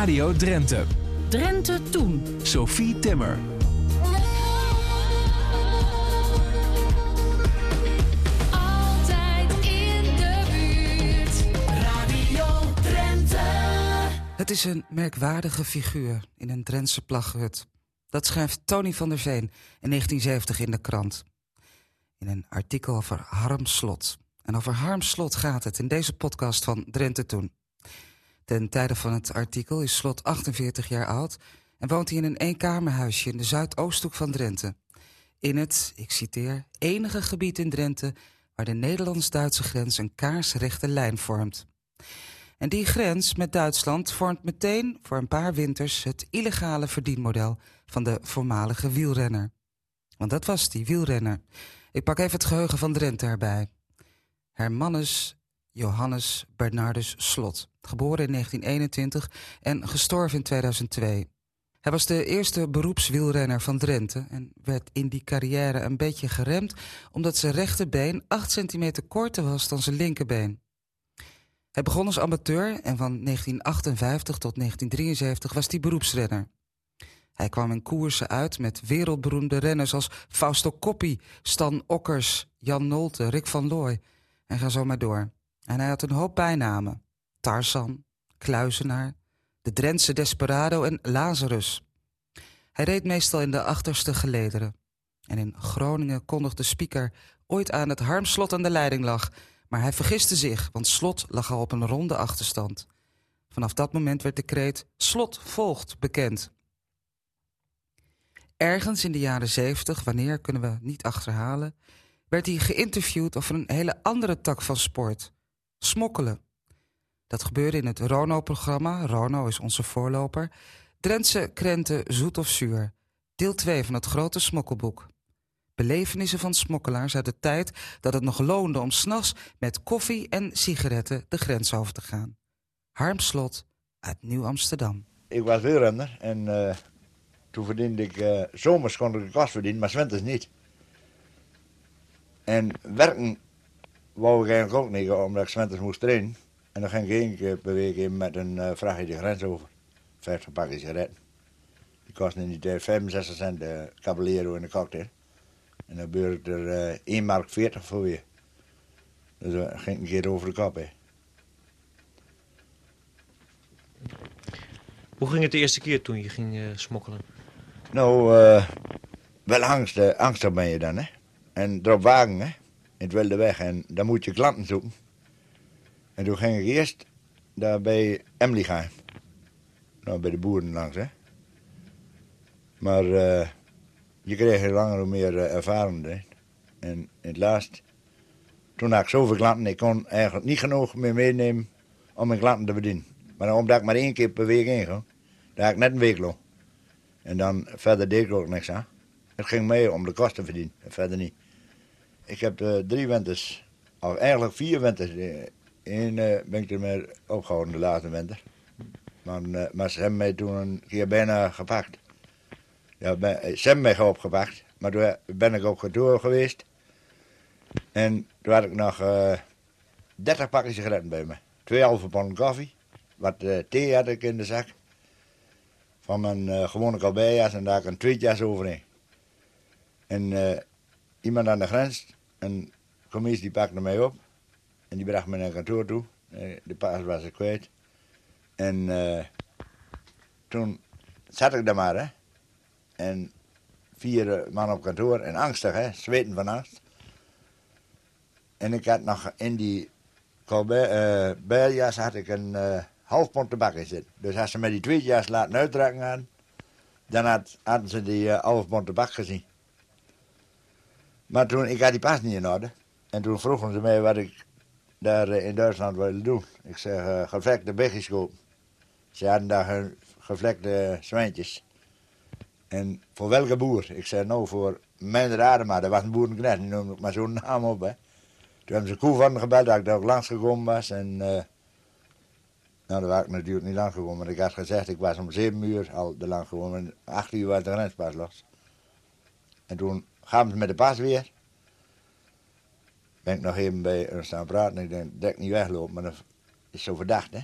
Radio Drenthe. Drenthe Toen. Sophie Timmer. Altijd in de buurt. Radio Drenthe. Het is een merkwaardige figuur in een Drentse plaghut. Dat schrijft Tony van der Veen in 1970 in de krant. In een artikel over Harm Slot. En over Harm Slot gaat het in deze podcast van Drenthe Toen. Ten tijde van het artikel is Slot 48 jaar oud... en woont hij in een eenkamerhuisje in de zuidoosthoek van Drenthe. In het, ik citeer, enige gebied in Drenthe... waar de Nederlands-Duitse grens een kaarsrechte lijn vormt. En die grens met Duitsland vormt meteen voor een paar winters... het illegale verdienmodel van de voormalige wielrenner. Want dat was die wielrenner. Ik pak even het geheugen van Drenthe erbij. Hermanus Johannes Bernardus Slot. Geboren in 1921 en gestorven in 2002. Hij was de eerste beroepswielrenner van Drenthe... en werd in die carrière een beetje geremd... omdat zijn rechterbeen 8 centimeter korter was dan zijn linkerbeen. Hij begon als amateur en van 1958 tot 1973 was hij beroepsrenner. Hij kwam in koersen uit met wereldberoemde renners als Fausto Coppi, Stan Okkers, Jan Nolte, Rick van Looy en ga zo maar door. En hij had een hoop bijnamen. Tarzan, Kluizenaar, de Drentse Desperado en Lazarus. Hij reed meestal in de achterste gelederen. En in Groningen kondigde speaker ooit aan dat Harm Slot aan de leiding lag... maar hij vergiste zich, want Slot lag al op een ronde achterstand. Vanaf dat moment werd de kreet Slot volgt bekend. Ergens in de jaren zeventig, wanneer kunnen we niet achterhalen... werd hij geïnterviewd over een hele andere tak van sport. Smokkelen. Dat gebeurde in het Rono-programma, Rono is onze voorloper... Drentse krenten zoet of zuur. Deel 2 van het grote smokkelboek. Belevenissen van smokkelaars uit de tijd dat het nog loonde om s'nachts met koffie en sigaretten de grens over te gaan. Harm Slot uit Nieuw-Amsterdam. Ik was wielrenner en eh, toen verdiende ik, eh zomers kon ik de kost maar winters niet. En werken wou ik eigenlijk ook niet, omdat ik 's winters moest trainen. En dan ging ik één keer per week even met een eh vrachtje de grens over. 50 pakken sigaretten. Die kosten in die tijd 65 cent de Caballero en de cocktail. En dan beurt er eh 1 mark 40 voor je. Dus dat ging een keer over de kop, hè. Hoe ging het de eerste keer toen je ging eh, smokkelen? Nou, eh, wel angst, eh, angstig ben je dan, hè. En erop wagen, hè. Het wilde weg. En dan moet je klanten zoeken. En toen ging ik eerst daar bij gaan. Nou, bij de boeren langs, hè. Maar eh, je kreeg er langer hoe meer eh, ervaring, hè. En in het laatst, toen had ik zoveel klanten, ik kon eigenlijk niet genoeg meer meenemen om mijn klanten te bedienen. Maar omdat ik maar één keer per week inga, daar had ik net een week loon. En dan verder deed ik ook niks aan. Het ging mee om de kosten te verdienen, en verder niet. Ik heb eh, drie winters, of eigenlijk vier winters. eh, Eén eh, ben ik er mee opgehouden de laatste winter. Maar, eh, maar ze hebben mij toen een keer bijna gepakt. Ja, ben, ze hebben mij opgepakt, maar toen ben ik op kantoor geweest. En toen had ik nog eh 30 pakken sigaretten bij me. Twee halve pond koffie. Wat thee had ik in de zak. Van mijn gewone kabeljas en daar had ik een tweetjas overheen. En iemand aan de grens, een commissie die pakte mij op. En die bracht me naar kantoor toe. Eh, de paas was ik kwijt. En eh, toen zat ik daar maar, hè. En vier eh, man op kantoor en angstig, hè. Zweten van angst. En ik had nog in die beljas had ik een eh, half pond tabak in zitten. Dus als ze met die tweetjas laten uitdrukken aan, dan had, hadden ze die half pond tabak gezien. Maar toen, ik had die pas niet in orde. En toen vroegen ze mij wat ik daar eh, in Duitsland wilde doen. Ik zeg, eh gevlekte biggies kopen. Ze hadden daar ge- gevlekte zwijntjes. En voor welke boer? Ik zei, nou, voor mijn Radema. Dat was een boerenknecht, die noemde ik maar zo'n naam op, hè. Toen hebben ze koe van me gebeld dat ik daar ook langsgekomen was. En eh, nou, daar was ik natuurlijk niet lang gekomen. Want ik had gezegd, ik was om zeven uur al te lang gekomen. En acht uur was de grenspas los. En toen gaan ze met de pas weer. Ben ik nog even bij hun staan praten. Ik denk, dat ik niet wegloop, maar dat is zo verdacht, hè.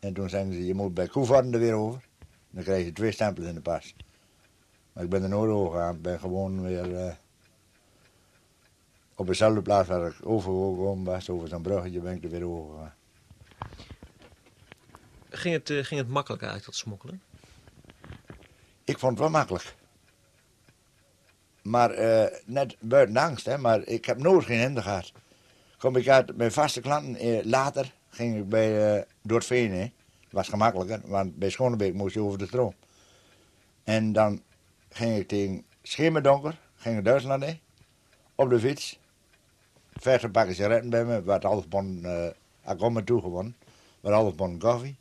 En toen zeggen ze, je moet bij Koevarden er weer over. Dan krijg je twee stempels in de pas. Maar ik ben er nooit over gegaan. Ik ben gewoon weer eh, op dezelfde plaats waar ik overgekomen was. Over zo'n bruggetje ben ik er weer over gegaan. Ging het, eh, ging het makkelijk eigenlijk, dat smokkelen? Ik vond het wel makkelijk. Maar eh, net buiten angst, hè. Maar ik heb nooit geen hinder gehad. Kom ik uit mijn vaste klanten. eh, later ging ik bij, eh door het veen, hè. was gemakkelijker, want bij Schonebeek moest je over de stroom. En dan ging ik tegen schemerdonker, ging ik Duitsland in, op de fiets. Verse pakken sigaretten bij me, wat half pond, uh, me toegewonnen, wat half pond koffie.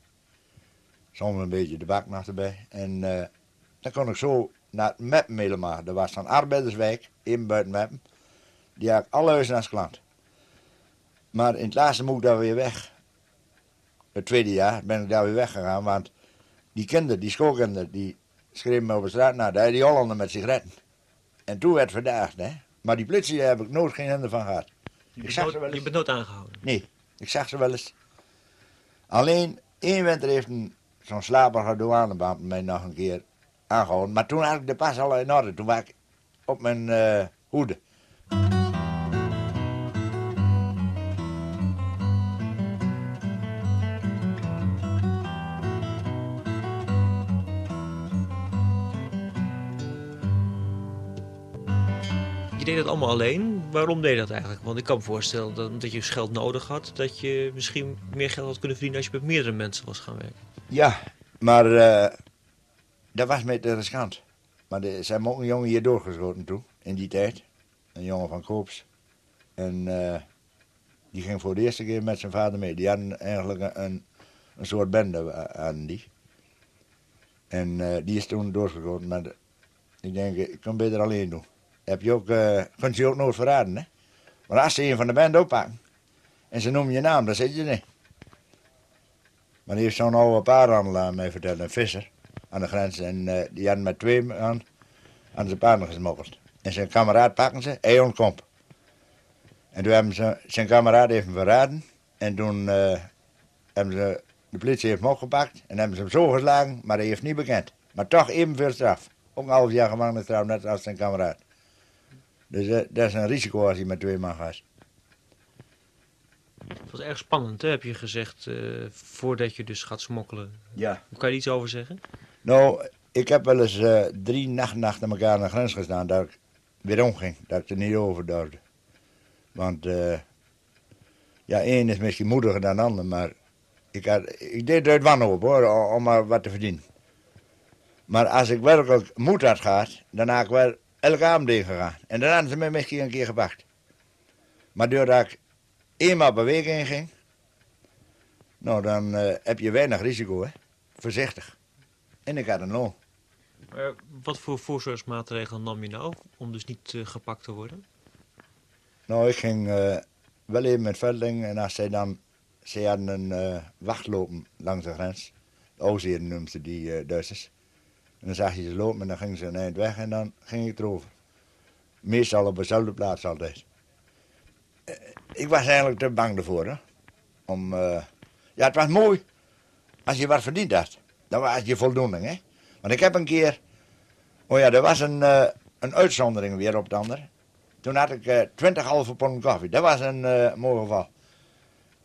Soms een beetje de bak nog erbij. En eh, dan kon ik zo naar Meppen helemaal. Dat was zo'n arbeiderswijk, in buiten Meppen. Die had ik alle huizen als klant. Maar in het laatste moet ik daar weer weg het tweede jaar ben ik daar weer weggegaan, want die kinderen, die schoolkinderen, die schreven me op de straat naar, daar die Hollander met sigaretten. En toen werd verdaagd, hè. Maar die politie daar heb ik nooit geen hinder van gehad. Ik zag ze wel Je bent nooit aangehouden. Nee, ik zag ze wel eens. Alleen, één winter heeft een, zo'n slaperige douanebeambte mij nog een keer aangehouden. Maar toen had ik de pas al in orde. Toen was ik op mijn eh, hoede. Je deed dat allemaal alleen. Waarom deed je dat eigenlijk? Want ik kan me voorstellen dat, je geld nodig had, dat je misschien meer geld had kunnen verdienen als je met meerdere mensen was gaan werken. Ja, maar eh, dat was mij te riskant. Maar er zijn ook een jongen hier doorgeschoten toen, in die tijd. Een jongen van Koops. En eh, die ging voor de eerste keer met zijn vader mee. Die hadden eigenlijk een, een, soort bende, eh, hadden die. En eh, die is toen doorgeschoten. Maar de- ik denk, ik kan beter alleen doen. Heb je ook, kunt je ook nooit verraden, hè. Maar als ze een van de band oppakken en ze noemen je naam, dan zit je niet. Maar die heeft zo'n oude paardenhandelaar mij verteld, een visser, aan de grens. En eh, die hadden met twee man aan zijn paarden gesmokkeld. En zijn kameraad pakken ze, hij ontkomt. En toen hebben ze zijn kameraad even verraden. En toen eh, hebben ze, de politie heeft hem opgepakt en hebben ze hem zo geslagen, maar hij heeft niet bekend. Maar toch evenveel straf. Ook een half jaar gevangenisstraf, net als zijn kameraad. Dus eh, dat is een risico als hij met twee man gaat. Het was erg spannend, hè, heb je gezegd, voordat je dus gaat smokkelen. Ja. Kan je iets over zeggen? Nou, ik heb wel eens eh, drie nachten achter elkaar aan de grens gestaan dat ik weer omging. Dat ik er niet over durfde. Want eh, ja, één is misschien moediger dan de ander, maar ik, ik deed uit wanhoop hoor, om, maar wat te verdienen. Maar als ik werkelijk moed had gehad, dan had ik wel elke avond heen gegaan. En dan hadden ze me misschien een keer gepakt. Maar doordat ik eenmaal per week heen ging, nou dan eh, heb je weinig risico hè. Voorzichtig. En ik had een. Maar wat voor voorzorgsmaatregelen nam je nou om dus niet eh, gepakt te worden? Nou, ik ging eh, wel even met Velding en als zij dan... Zij hadden een eh, wacht lopen langs de grens. De Oosheeren noemden ze die Duitsers. En dan zag je ze lopen en dan gingen ze een eind weg en dan ging ik erover. Meestal op dezelfde plaats altijd. Ik was eigenlijk te bang ervoor, hè. Om, ja, het was mooi als je wat verdiend had. Dat was je voldoening, hè. Want ik heb een keer... Oh ja, er was een, eh, een uitzondering weer op het ander. Toen had ik 20 halve pond koffie. Dat was een mooi geval.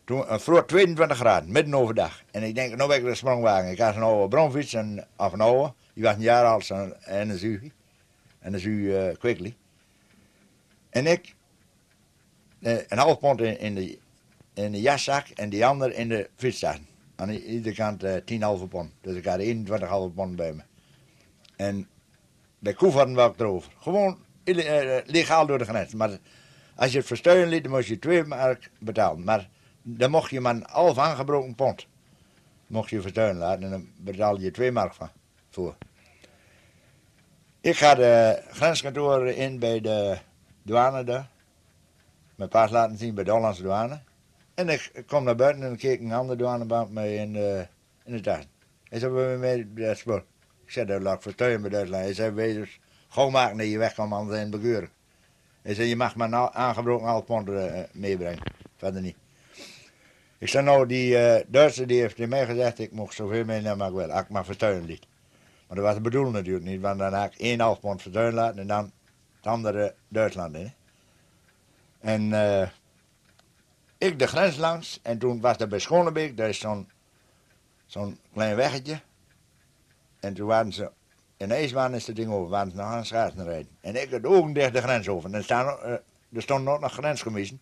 Toen, uh, vroeg 22 graden, midden overdag. En ik denk, nou ben ik de sprongwagen. Ik had een oude bronfiets, en, of een oude. Die was een jaar oud en een zuur. En een zuur quickly. En ik, een half pond in, in, de, in de jaszak en die ander in de fietszak. Aan iedere kant eh 10 halve pond. Dus ik had 21 halve pond bij me. En bij Koevoorden wou ik erover. Gewoon ille- eh, legaal door de grens. Maar als je het verstuiven liet, moest je 2 mark betalen. Maar dan mocht je maar een half aangebroken pond. Mocht je verstuiven laten en dan betaal je 2 mark van, voor. Ik ga de grenskantoor in bij de douane daar. Mijn paas laten zien bij de Hollandse douane. En ik kom naar buiten en keek een andere douaneband mee in de, in de tas. Hij zei, we mee dat spul. Ik zei, dat laat ik verstuiven bij Duitsland. Hij zei, weet je, dus gewoon maken dat je wegkomt, anders zijn bekeuren. Hij zei, je mag maar een aangebroken half pond eh, meebrengen. Verder niet. Ik zei nou, die eh Duitser die heeft tegen mij gezegd, ik mocht zoveel meenemen als ik wil, als ik maar vertuinen liet. Maar dat was de bedoeling natuurlijk niet, want dan had ik één half pond vertuinen laten en dan het andere Duitsland in. En eh, ik de grens langs en toen was er bij Schonebeek, daar is zo'n zo'n klein weggetje. En toen waren ze, in IJsbaan is het ding over, waren ze nog aan schaatsen rijden. En ik had ogen dicht de grens over. En er, staan, ook, eh, er stonden ook nog grenscommissen.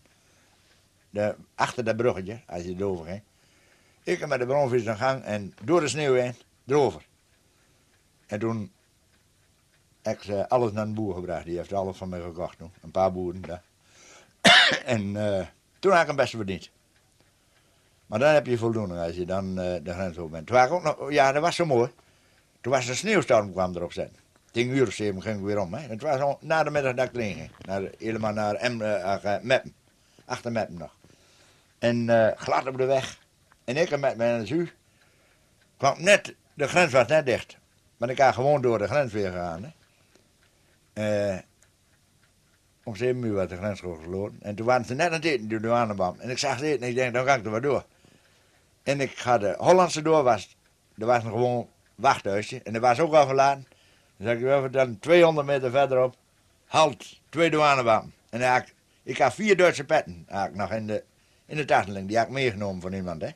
De, achter dat bruggetje, als je erover ging. Ik heb met de bronfiets aan gang en door de sneeuw heen, erover. En toen heb ik alles naar een boer gebracht. Die heeft alles van mij gekocht toen. Een paar boeren daar. en eh, toen had ik hem best verdiend. Maar dan heb je voldoening als je dan eh, de grens over bent. Toen ook nog, ja, dat was zo mooi. Toen was een sneeuwstorm kwam erop zetten. Tien uur of zeven ging ik weer om. Hè. Het was al na de middag dat ik. Naar, helemaal naar em, eh, uh, Meppen. Achter Meppen nog. En eh, glad op de weg. En ik met mijn zuur. kwam net, de grens was net dicht. Maar ik had gewoon door de grens weer gegaan. Hè. Om zeven uur werd de grens gesloten. En toen waren ze net aan het eten, de douanebam. En ik zag het eten en ik denk, dan ga ik er wel door. En ik ga de Hollandse door, was, er was een gewoon wachthuisje. En dat was ook al verlaten. Dan zeg ik wel, dan 200 meter verderop, halt, twee douanebam. En ik, ik had vier Duitse petten had ik nog in de, in de tasseling. Die had ik meegenomen van iemand, hè.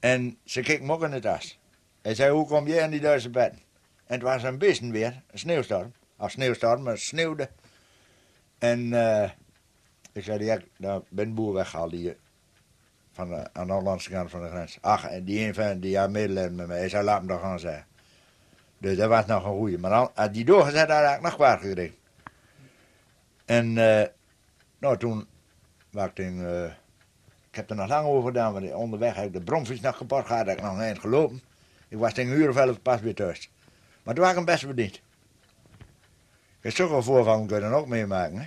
En ze keek me ook in de tas. Hij zei, hoe kom je aan die Duitse petten? En het was een beetje weer, een sneeuwstorm. Of sneeuwstorm, maar het sneeuwde. En eh, ik zei, ja, nou, ben boer weggehaald die, van de, aan de Hollandse kant van de grens. Ach, en die een van die had medelijden met mij. Hij zei, laat hem toch gaan zeggen. Dus dat was nog een goeie. Maar dan, had die doorgezet, had ik nog kwaad gekregen. En eh, nou, toen was ik eh, ik heb er nog lang over gedaan, want onderweg heb ik de bromfiets nog gepakt heb ik nog eind gelopen. Ik was tegen een uur of elf pas weer thuis. Maar toen was ik hem best verdiend. Voorvallen kun je dan ook meemaken. Hè?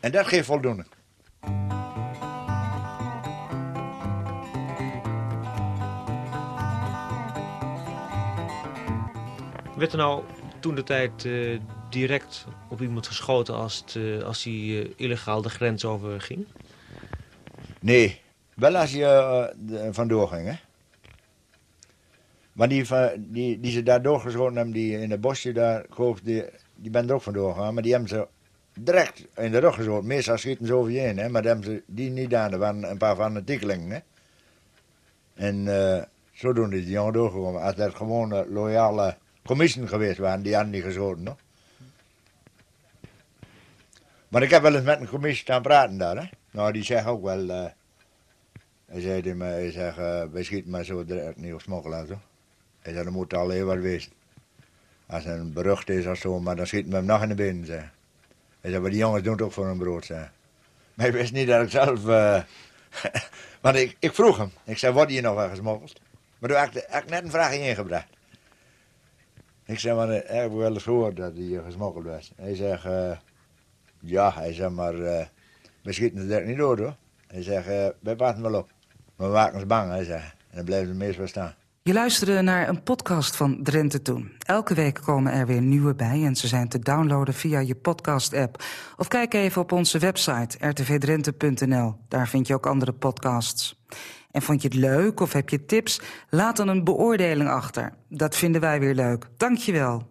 En dat geeft voldoening. Werd er nou toen de tijd eh, direct op iemand geschoten als, het, eh, als hij eh, illegaal de grens over ging? Nee, wel als je vandoor ging, hè. Maar die, die, die ze daar doorgeschoten hebben, die in het bosje daar, geloof, die, die ben er ook vandoor gegaan. Maar die hebben ze direct in de rug geschoten. Meestal schieten ze over je heen, hè. Maar die hebben ze die niet aan. Er waren een paar van de tikkelingen, hè. En eh zodoende is die jongen doorgekomen. Als dat gewoon eh, loyale commissies geweest waren, die hadden die geschoten, hoor. Maar ik heb wel eens met een commissie staan praten daar, hè. Nou, die zegt ook wel... eh, hij zei tegen hij schieten maar zo direct niet op smokkelaars, hoor. Hij zei, dat moet al wat wezen. Als hij een berucht is of zo, maar dan schieten we hem nog in de benen, zei. Zei, maar die jongens doen ook voor een brood, zei. Maar hij wist niet dat ik zelf... eh, Want ik, ik vroeg hem, ik zei, wordt hier nog wel gesmokkeld? Maar toen had ik, net een vraag ingebracht. Ik zei, maar eh, heb ik wel eens gehoord dat hij gesmokkeld was. Hij zegt, eh, ja, hij zei, maar eh, we schieten het niet door, hoor. Hij zegt, eh, wij passen wel op. We maken ze bang, hij zei. En dan blijven ze meestal staan. Je luisterde naar een podcast van Drenthe Toen. Elke week komen er weer nieuwe bij en ze zijn te downloaden via je podcast-app. Of kijk even op onze website rtvdrenthe.nl. Daar vind je ook andere podcasts. En vond je het leuk of heb je tips? Laat dan een beoordeling achter. Dat vinden wij weer leuk. Dank je wel.